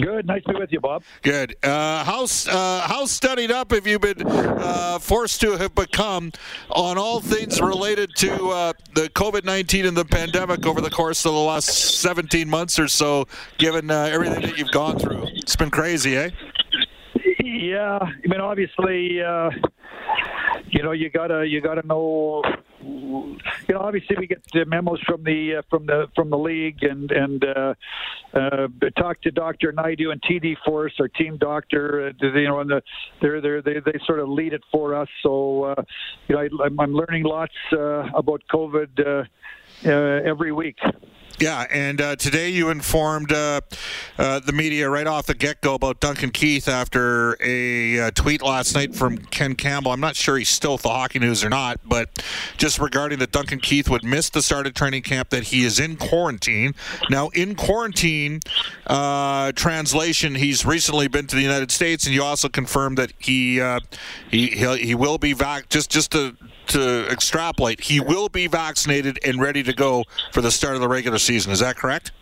Good. Nice to be with you, Bob. Good. Uh, how uh, how studied up have you been uh, forced to have become on all things related to uh, the COVID nineteen and the pandemic over the course of the last seventeen months or so? Given uh, everything that you've gone through, it's been crazy, eh? Yeah. I mean, obviously, uh, you know, you gotta you gotta know you know, obviously we get the memos from the uh, from the from the league and and uh, uh, talk to Doctor Naidu and TD Force, our team doctor. Uh, you know, and the they're they they they sort of lead it for us. So uh, you know, I, I'm learning lots uh, about COVID uh, uh, every week. Yeah, and uh, today you informed uh, uh, the media right off the get go about Duncan Keith after a uh, tweet last night from Ken Campbell. I'm not sure he's still with the Hockey News or not, but just regarding that Duncan Keith would miss the start of training camp, that he is in quarantine. Now, in quarantine, uh, translation, he's recently been to the United States, and you also confirmed that he uh, he he will be back. Just just to to extrapolate, he will be vaccinated and ready to go for the start of the regular season. Is that correct?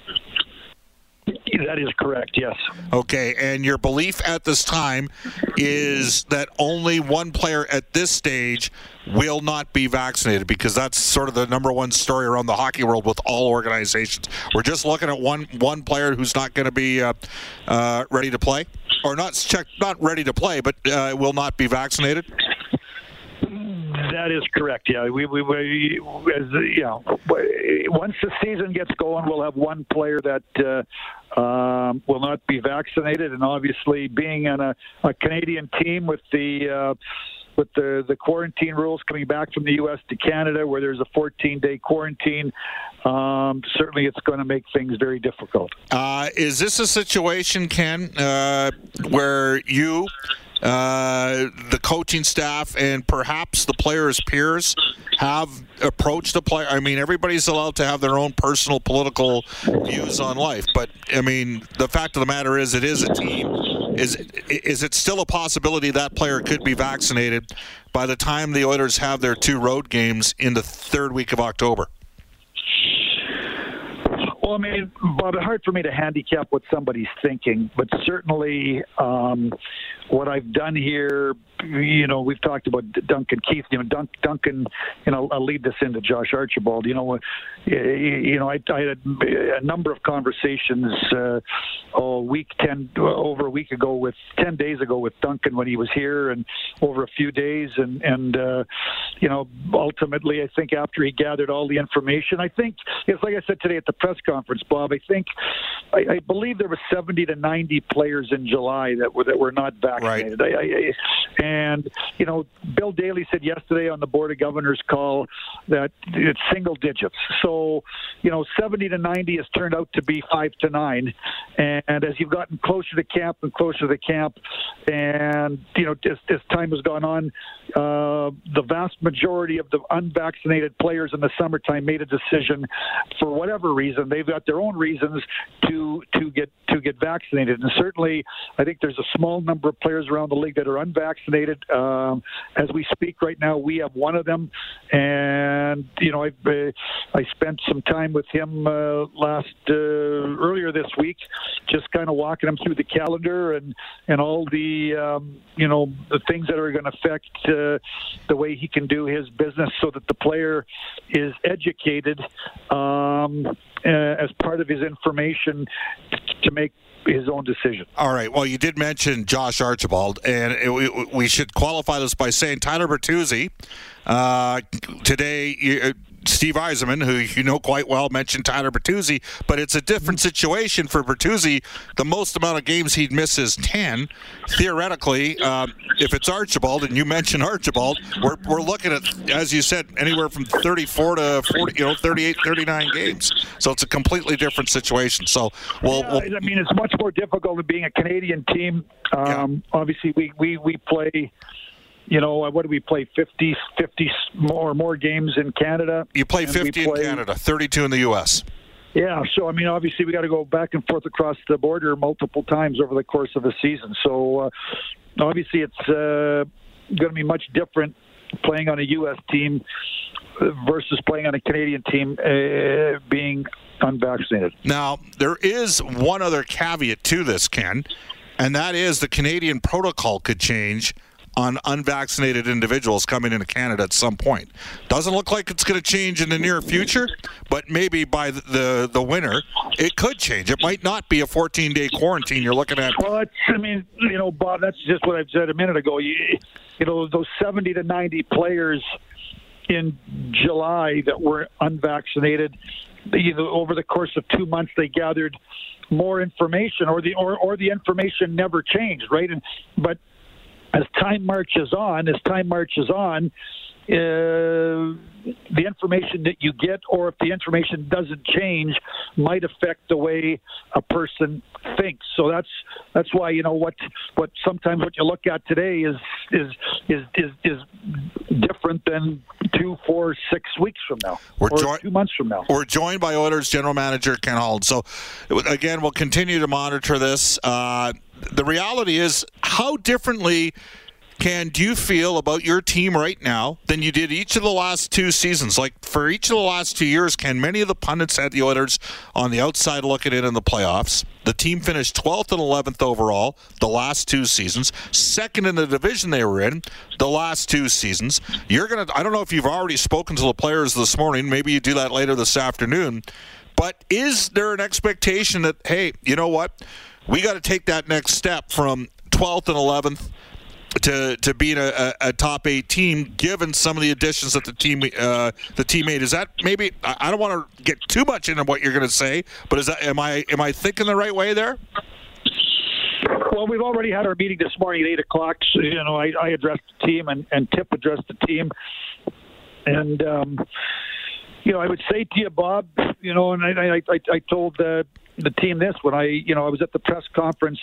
That is correct, yes. Okay, and your belief at this time is that only one player at this stage will not be vaccinated because that's sort of the number one story around the hockey world with all organizations. We're just looking at one one player who's not going to be uh, uh, ready to play, or not check, not ready to play, but uh, will not be vaccinated. That is correct. Yeah, we we, we as you know, once the season gets going, we'll have one player that uh, um, will not be vaccinated, and obviously, being on a, a Canadian team with the uh, with the the quarantine rules coming back from the U.S. to Canada, where there's a 14 day quarantine, um, certainly it's going to make things very difficult. Uh, is this a situation, Ken, uh, where you uh, the coaching staff and perhaps the players' peers have approached the player. I mean, everybody's allowed to have their own personal political views on life, but I mean, the fact of the matter is, it is a team. Is is it still a possibility that player could be vaccinated by the time the Oilers have their two road games in the third week of October? Well, I mean, Bob, it's hard for me to handicap what somebody's thinking, but certainly um, what I've done here, you know, we've talked about Duncan Keith. You know, Dun- Duncan, you know, I'll lead this into Josh Archibald. You know, you know, I, I had a number of conversations uh, week ten over a week ago with ten days ago with Duncan when he was here, and over a few days, and and uh, you know, ultimately, I think after he gathered all the information, I think it's like I said today at the press conference, Bob. I think I, I believe there were seventy to ninety players in July that were that were not vaccinated. Right. I, I, and you know, Bill Daly said yesterday on the Board of Governors call that it's single digits. So you know, seventy to ninety has turned out to be five to nine, and as you've gotten closer to camp and closer to the camp, and you know, as, as time has gone on, uh, the vast majority of the unvaccinated players in the summertime made a decision for whatever reason. They've got their own reasons to to get to get vaccinated, and certainly, I think there's a small number of players around the league that are unvaccinated. Um, as we speak right now, we have one of them, and you know, I uh, I spent some time with him uh, last uh, earlier this week, just kind of walking him through the calendar and and all the um, you know the things that are going to affect uh, the way he can do his business, so that the player is educated um, uh, as part of his information to make his own decision. All right. Well, you did mention Josh Archibald, and it, we, we, should qualify this by saying Tyler Bertuzzi uh, today. Steve Yzerman, who you know quite well, mentioned Tyler Bertuzzi, but it's a different situation for Bertuzzi. The most amount of games he'd miss is 10. Theoretically, um, if it's Archibald, and you mentioned Archibald, we're, we're looking at, as you said, anywhere from 34 to 40, you know, 38, 39 games. So it's a completely different situation. So, we'll, yeah, we'll I mean, it's much more difficult than being a Canadian team. Um, yeah. Obviously, we, we, we play you know, what do we play? 50, 50 more more games in Canada. You play 50 play, in Canada, 32 in the U.S. Yeah, so I mean, obviously, we got to go back and forth across the border multiple times over the course of a season. So, uh, obviously, it's uh, going to be much different playing on a U.S. team versus playing on a Canadian team uh, being unvaccinated. Now, there is one other caveat to this, Ken, and that is the Canadian protocol could change on unvaccinated individuals coming into Canada at some point. Doesn't look like it's going to change in the near future, but maybe by the, the, the winter, it could change. It might not be a 14 day quarantine you're looking at. Well, I mean, you know, Bob, that's just what I've said a minute ago. You, you know, those 70 to 90 players in July that were unvaccinated, you know, over the course of two months, they gathered more information, or the or, or the information never changed, right? And but as time marches on, as time marches on, uh, the information that you get, or if the information doesn't change, might affect the way a person thinks. So that's that's why you know what what sometimes what you look at today is is is is, is different than two, four, six weeks from now, we're or jo- two months from now. We're joined by Oilers general manager Ken Holland. So again, we'll continue to monitor this. Uh, the reality is, how differently can do you feel about your team right now than you did each of the last two seasons? Like for each of the last two years, can many of the pundits had the Oilers on the outside looking in in the playoffs. The team finished 12th and 11th overall the last two seasons, second in the division they were in the last two seasons. You're gonna. I don't know if you've already spoken to the players this morning. Maybe you do that later this afternoon. But is there an expectation that hey, you know what? We got to take that next step from 12th and 11th to to being a, a, top eight team, given some of the additions that the team uh, the team made. Is that maybe? I don't want to get too much into what you're going to say, but is that am I am I thinking the right way there? Well, we've already had our meeting this morning at eight o'clock. So, you know, I, I addressed the team, and, and Tip addressed the team, and um, you know, I would say to you, Bob, you know, and I I, I told the the team this when I you know I was at the press conference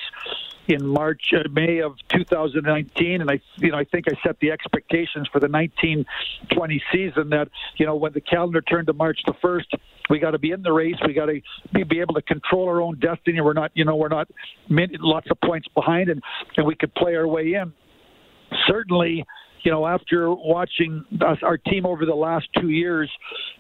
in March, uh, May of 2019, and I, you know, I think I set the expectations for the 1920 season that, you know, when the calendar turned to March the first, we got to be in the race. We got to be, be able to control our own destiny. We're not, you know, we're not lots of points behind, and and we could play our way in. Certainly, you know, after watching us, our team over the last two years,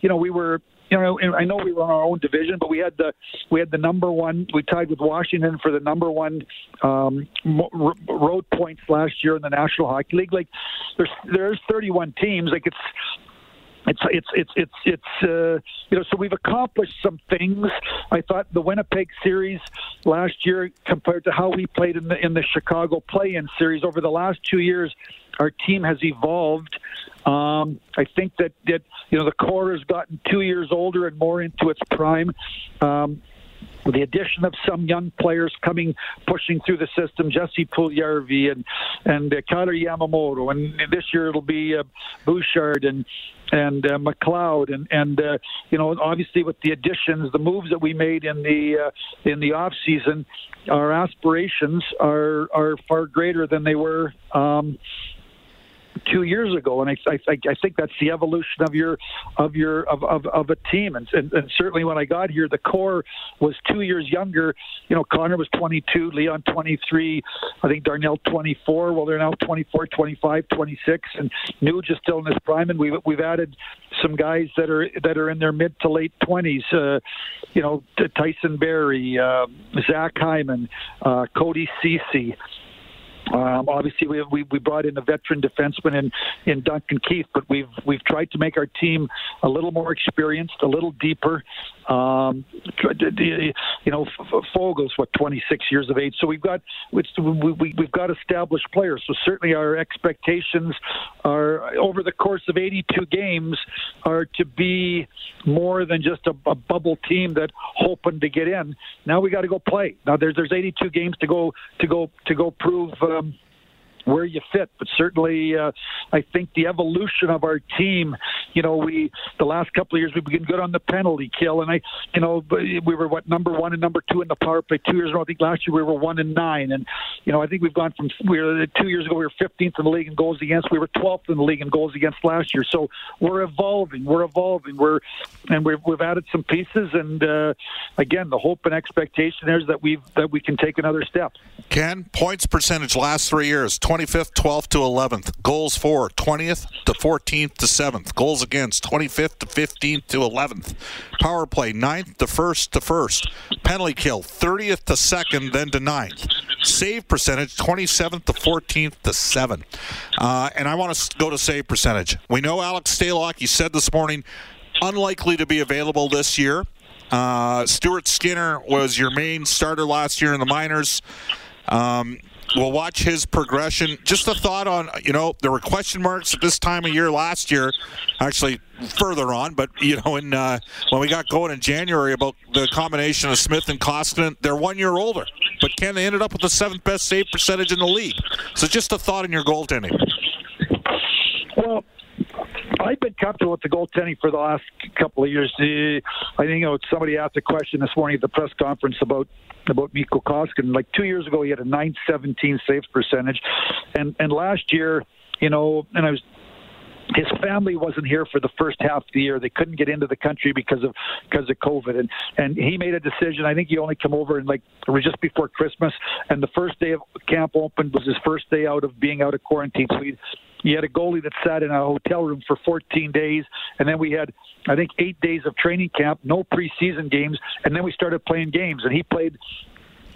you know, we were you know, I know we were in our own division, but we had the we had the number one. We tied with Washington for the number one um, road points last year in the National Hockey League. Like, there's there's 31 teams. Like it's it's it's it's it's it's uh, you know so we've accomplished some things. I thought the Winnipeg series last year compared to how we played in the in the Chicago play-in series over the last two years, our team has evolved. Um, I think that that you know the core has gotten two years older and more into its prime. Um, the addition of some young players coming, pushing through the system, Jesse Puljujarvi and and uh, Kailer Yamamoto, and this year it'll be uh, Bouchard and and uh, McLeod, and and uh, you know obviously with the additions, the moves that we made in the uh, in the off season, our aspirations are are far greater than they were. Um, two years ago, and I, I, I think that's the evolution of your of your of, of, of a team. And, and, and certainly when I got here, the core was two years younger. You know, Connor was 22, Leon 23, I think Darnell 24. Well, they're now 24, 25, 26, and Nuge is still in his prime. And we've we've added some guys that are that are in their mid to late 20s. Uh, you know, Tyson Barrie, uh, Zach Hyman, uh, Cody Ceci. Um, obviously, we, we we brought in a veteran defenseman in in Duncan Keith, but we've we've tried to make our team a little more experienced, a little deeper. Um, you know, Foegele's what 26 years of age, so we've got we, we, we've got established players. So certainly, our expectations are over the course of 82 games are to be more than just a, a bubble team that hoping to get in. Now we got to go play. Now there's there's 82 games to go to go to go prove. Um, where you fit. But certainly, uh, I think the evolution of our team. You know, we the last couple of years we've been good on the penalty kill, and I, you know, we were what number one and number two in the power play two years ago. I think last year we were one and nine, and you know, I think we've gone from we were two years ago we were 15th in the league in goals against. We were 12th in the league in goals against last year. So we're evolving. We're evolving. We're and we've we've added some pieces, and uh, again, the hope and expectation there is that we've that we can take another step. Ken, points percentage last three years. 20 25th, 12th to 11th. Goals for 20th to 14th to 7th. Goals against 25th to 15th to 11th. Power play 9th to 1st to 1st. Penalty kill 30th to 2nd, then to 9th. Save percentage 27th to 14th to 7. Uh, and I want to go to save percentage. We know Alex Stalock, he said this morning, unlikely to be available this year. Uh, Stuart Skinner was your main starter last year in the minors. Um, we'll watch his progression. Just a thought on, you know, there were question marks at this time of year last year, actually further on, but, you know, in, uh, when we got going in January about the combination of Smith and Koskinen, they're one year older. But Ken, they ended up with the seventh best save percentage in the league. So just a thought in your goaltending. Well, I've been comfortable with the goaltending for the last couple of years. Uh, I think you know somebody asked a question this morning at the press conference about about Mikko Koskinen. Like two years ago, he had a 917 saves percentage, and and last year, you know, and I was his family wasn't here for the first half of the year. They couldn't get into the country because of because of COVID, and and he made a decision. I think he only came over and like it was just before Christmas, and the first day of camp opened was his first day out of being out of quarantine. So he you had a goalie that sat in a hotel room for 14 days, and then we had, I think, eight days of training camp, no preseason games, and then we started playing games. And he played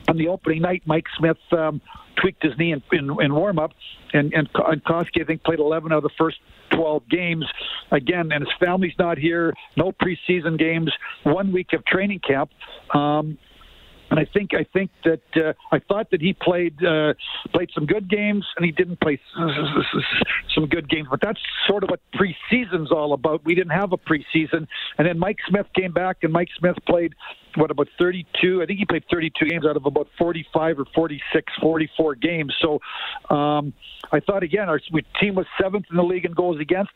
on the opening night. Mike Smith um, tweaked his knee in, in, in warm up, and and, and Koski, I think, played 11 out of the first 12 games. Again, and his family's not here. No preseason games. One week of training camp. Um, and I think I think that uh, I thought that he played uh, played some good games, and he didn't play some good games. But that's sort of what preseason's all about. We didn't have a preseason, and then Mike Smith came back, and Mike Smith played what about 32? I think he played 32 games out of about 45 or 46, 44 games. So um, I thought again, our team was seventh in the league in goals against.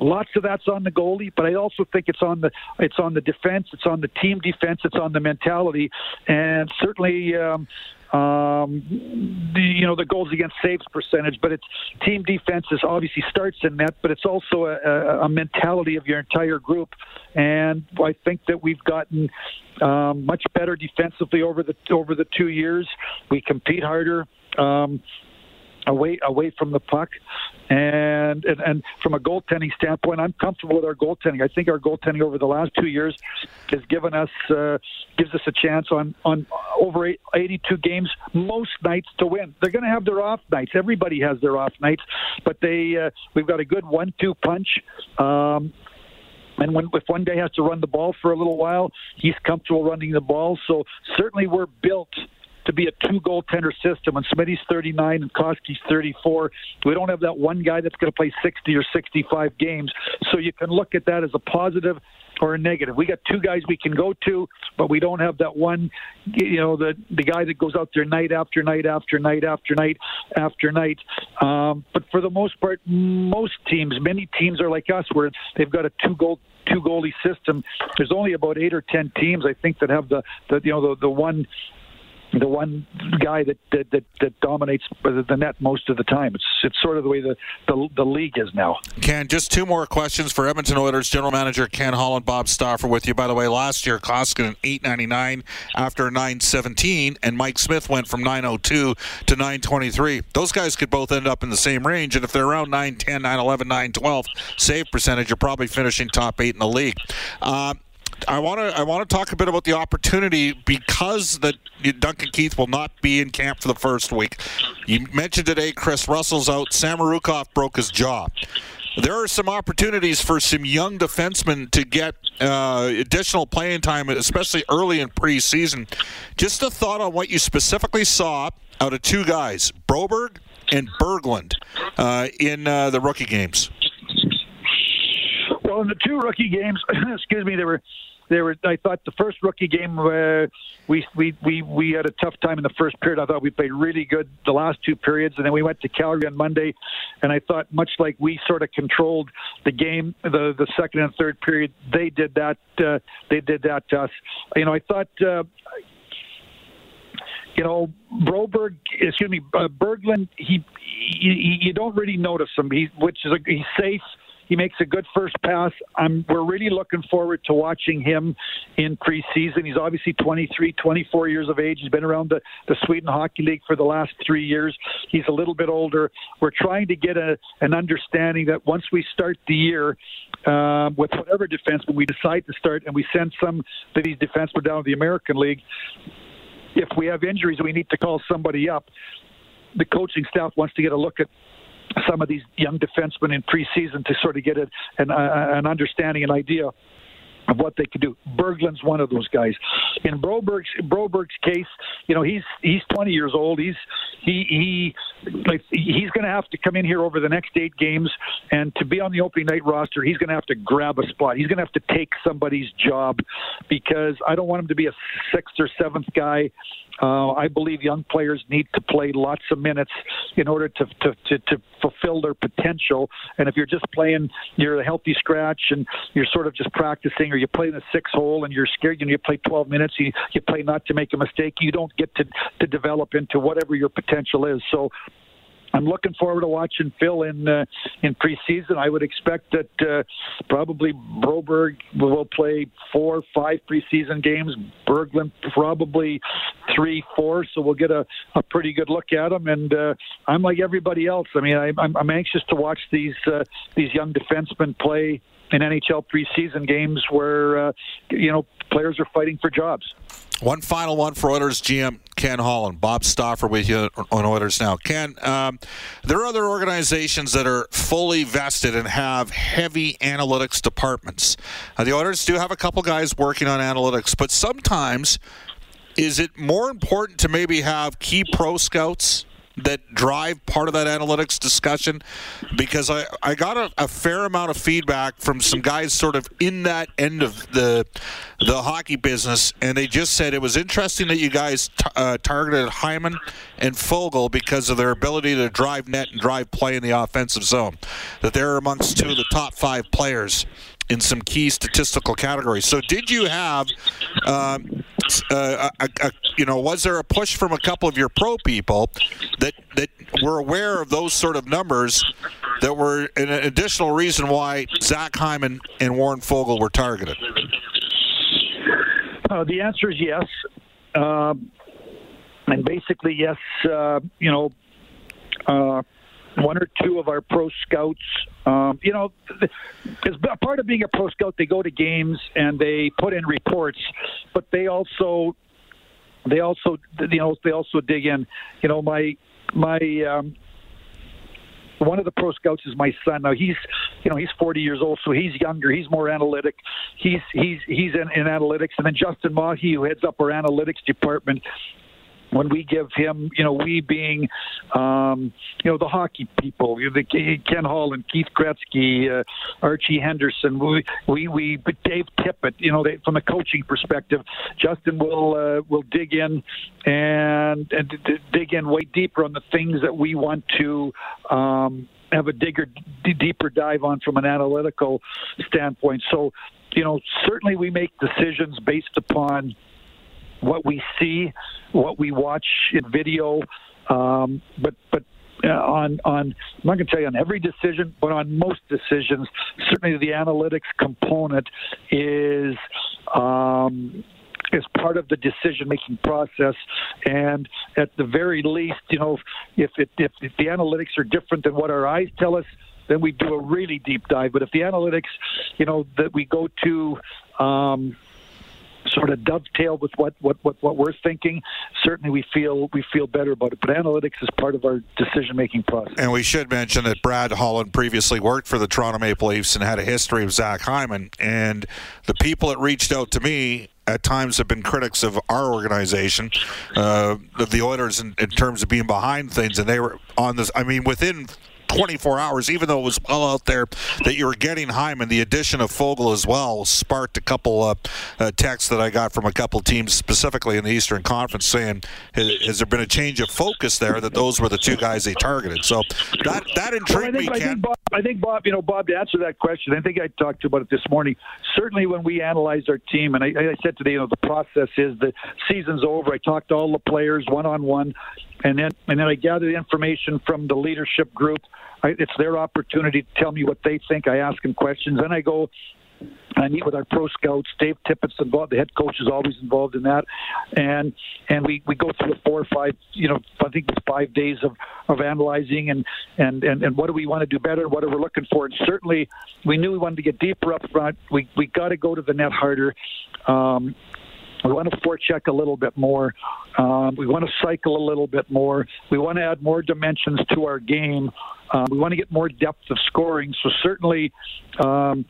Lots of that's on the goalie, but I also think it's on the it's on the defense, it's on the team defense, it's on the mentality, and certainly. Um, um, the, you know the goals against saves percentage, but it's team defense is obviously starts in net, but it's also a, a, a mentality of your entire group, and I think that we've gotten um, much better defensively over the over the two years. We compete harder. Um, away away from the puck. And, and and from a goaltending standpoint, I'm comfortable with our goaltending. I think our goaltending over the last two years has given us uh, gives us a chance on on over 82 games most nights to win. They're going to have their off nights. Everybody has their off nights, but they uh, we've got a good one-two punch. Um, and when, if one guy has to run the ball for a little while, he's comfortable running the ball. So certainly we're built to be a two goaltender system. And Smitty's 39 and Koski's 34. We don't have that one guy that's going to play 60 or 65 games. So you can look at that as a positive or a negative. We got two guys we can go to, but we don't have that one, you know, the the guy that goes out there night after night after night after night after night. Um, but for the most part, most teams, many teams are like us, where they've got a two goal two goalie system. There's only about eight or ten teams I think that have the, the you know the the one the one guy that that, that, that dominates the net most of the time. It's it's sort of the way the, the, the league is now. Ken, just two more questions for Edmonton Oilers general manager Ken Holland, Bob Stauffer with you. By the way, last year Koskinen eight ninety nine after nine seventeen, and Mike Smith went from nine oh two to nine twenty three. Those guys could both end up in the same range, and if they're around 910, 911, 912 save percentage, you're probably finishing top eight in the league. Uh, I want to I want to talk a bit about the opportunity because that Duncan Keith will not be in camp for the first week. You mentioned today Kris Russell's out. Samorukov broke his jaw. There are some opportunities for some young defensemen to get uh, additional playing time, especially early in preseason. Just a thought on what you specifically saw out of two guys, Broberg and Berglund, uh, in uh, the rookie games. Well, in the two rookie games, excuse me, there were there were. I thought the first rookie game uh, we we we we had a tough time in the first period. I thought we played really good the last two periods, and then we went to Calgary on Monday, and I thought much like we sort of controlled the game, the the second and third period, they did that. Uh, they did that to us. You know, I thought. Uh, you know, Broberg, excuse me, uh, Berglund, he, he, you don't really notice him. He, which is a, he's safe he makes a good first pass. I'm, we're really looking forward to watching him in preseason. He's obviously 23, 24 years of age. He's been around the, the Sweden Hockey League for the last three years. He's a little bit older. We're trying to get a, an understanding that once we start the year um, with whatever defenseman we decide to start, and we send some of these defensemen down to the American League, if we have injuries, we need to call somebody up. The coaching staff wants to get a look at some of these young defensemen in preseason to sort of get a, an, uh, an understanding, an idea of what they could do. Berglund's one of those guys. In Broberg's Broberg's case, you know, he's he's 20 years old. He's he he like he's going to have to come in here over the next eight games, and to be on the opening night roster, he's going to have to grab a spot. He's going to have to take somebody's job because I don't want him to be a sixth or seventh guy uh, I believe young players need to play lots of minutes in order to, to, to, to fulfill their potential. And if you're just playing, you're a healthy scratch and you're sort of just practicing, or you play in a six hole and you're scared, you know, you play 12 minutes, you, you play not to make a mistake, you don't get to, to develop into whatever your potential is. So I'm looking forward to watching Phil in uh, in preseason. I would expect that uh, probably Broberg will play four, five preseason games. Berglund probably three, four. So we'll get a, a pretty good look at him. And uh, I'm like everybody else. I mean, I, I'm, I'm anxious to watch these uh, these young defensemen play in NHL preseason games where uh, you know players are fighting for jobs. One final one for Oilers GM Ken Holland, Bob Stauffer with you on Oilers now. Ken, um, there are other organizations that are fully vested and have heavy analytics departments. Uh, the Oilers do have a couple guys working on analytics, but sometimes is it more important to maybe have key pro scouts that drive part of that analytics discussion? Because I, I got a, a, fair amount of feedback from some guys sort of in that end of the the hockey business and they just said it was interesting that you guys t- uh, targeted Hyman and Foegele because of their ability to drive net and drive play in the offensive zone that they're amongst two of the top five players in some key statistical categories. So, did you have, um, uh, a, a, you know, was there a push from a couple of your pro people that that were aware of those sort of numbers that were an additional reason why Zach Hyman and Warren Foegele were targeted? Uh, the answer is yes. Um, and basically, yes, uh, you know, uh, one or two of our pro scouts. Um, you know, as part of being a pro scout, they go to games and they put in reports, but they also they also you know they also dig in. You know, my my um, one of the pro scouts is my son. Now he's, you know, he's 40 years old, so he's younger. He's more analytic. He's he's he's in, in analytics, and then Justin Mahi, who heads up our analytics department, when we give him, you know, we being, um, you know, the hockey people, the Ken Holland Keith Gretzky, uh, Archie Henderson, we, we, we Dave Tippett, you know, they, from a coaching perspective, Justin will uh, will dig in and, and dig in way deeper on the things that we want to. Um, have a digger, d- deeper dive on from an analytical standpoint. So, you know, certainly we make decisions based upon what we see, what we watch in video. Um, but but uh, on on I'm not going to tell you on every decision, but on most decisions, certainly the analytics component is. Um, is part of the decision making process and at the very least you know if it if, the analytics are different than what our eyes tell us then we do a really deep dive but if the analytics you know that we go to um, sort of dovetail with what, what, what, what we're thinking, certainly we feel we feel better about it. But analytics is part of our decision making process. And we should mention that Brad Holland previously worked for the Toronto Maple Leafs and had a history of Zach Hyman. And the people that reached out to me at times have been critics of our organization, uh, of the Oilers, in, in terms of being behind things. And they were on this. I mean, within 24 hours, even though it was well out there that you were getting Hyman, the addition of Foegele as well sparked a couple uh, uh, texts that I got from a couple teams, specifically in the Eastern Conference, saying, has, there been a change of focus there that those were the two guys they targeted? So that that intrigued well, I think, me, Ken. I think, Bob, I think, Bob, you know, Bob, to answer that question, I think I talked to about it this morning. Certainly when we analyzed our team, and I, I said today, you know, the process is the season's over. I talked to all the players one on one and then and then I gather the information from the leadership group. I, it's their opportunity to tell me what they think. I ask them questions, then I go I meet with our pro scouts. Dave Tippett's involved. The head coach is always involved in that, and and we, we go through the four or five, you know, I think it's five days of, of analyzing and, and and and what do we want to do better? What are we looking for? And certainly, we knew we wanted to get deeper up front. We we got to go to the net harder. Um, we want to forecheck a little bit more. Um, we want to cycle a little bit more. We want to add more dimensions to our game. Um, we want to get more depth of scoring. So certainly, um,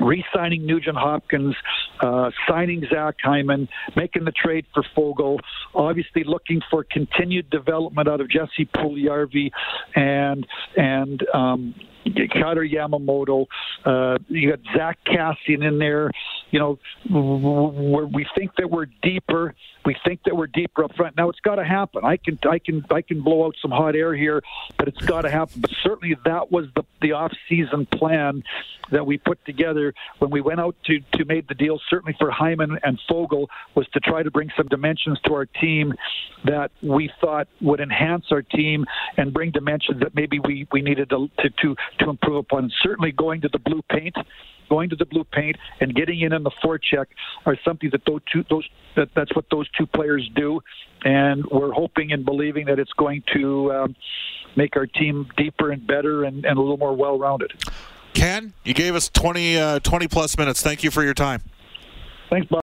re-signing Nugent Hopkins, uh, signing Zach Hyman, making the trade for Foegele, obviously looking for continued development out of Jesse Puljujarvi and and um, Kailer Yamamoto. Uh, you got Zach Kassian in there. You know, where we think that we're deeper. We think that we're deeper up front. Now it's got to happen. I can, I can, I can blow out some hot air here, but it's got to happen. But certainly that was the the off-season plan that we put together when we went out to to make the deal. Certainly for Hyman and Foegele was to try to bring some dimensions to our team that we thought would enhance our team and bring dimensions that maybe we we needed to to to, to improve upon. Certainly going to the blue paint going to the blue paint and getting in on the forecheck are something that those two those that that's what those two players do, and we're hoping and believing that it's going to um, make our team deeper and better and, and a little more well rounded. Ken, you gave us 20, uh, 20 plus minutes. Thank you for your time. Thanks, Bob.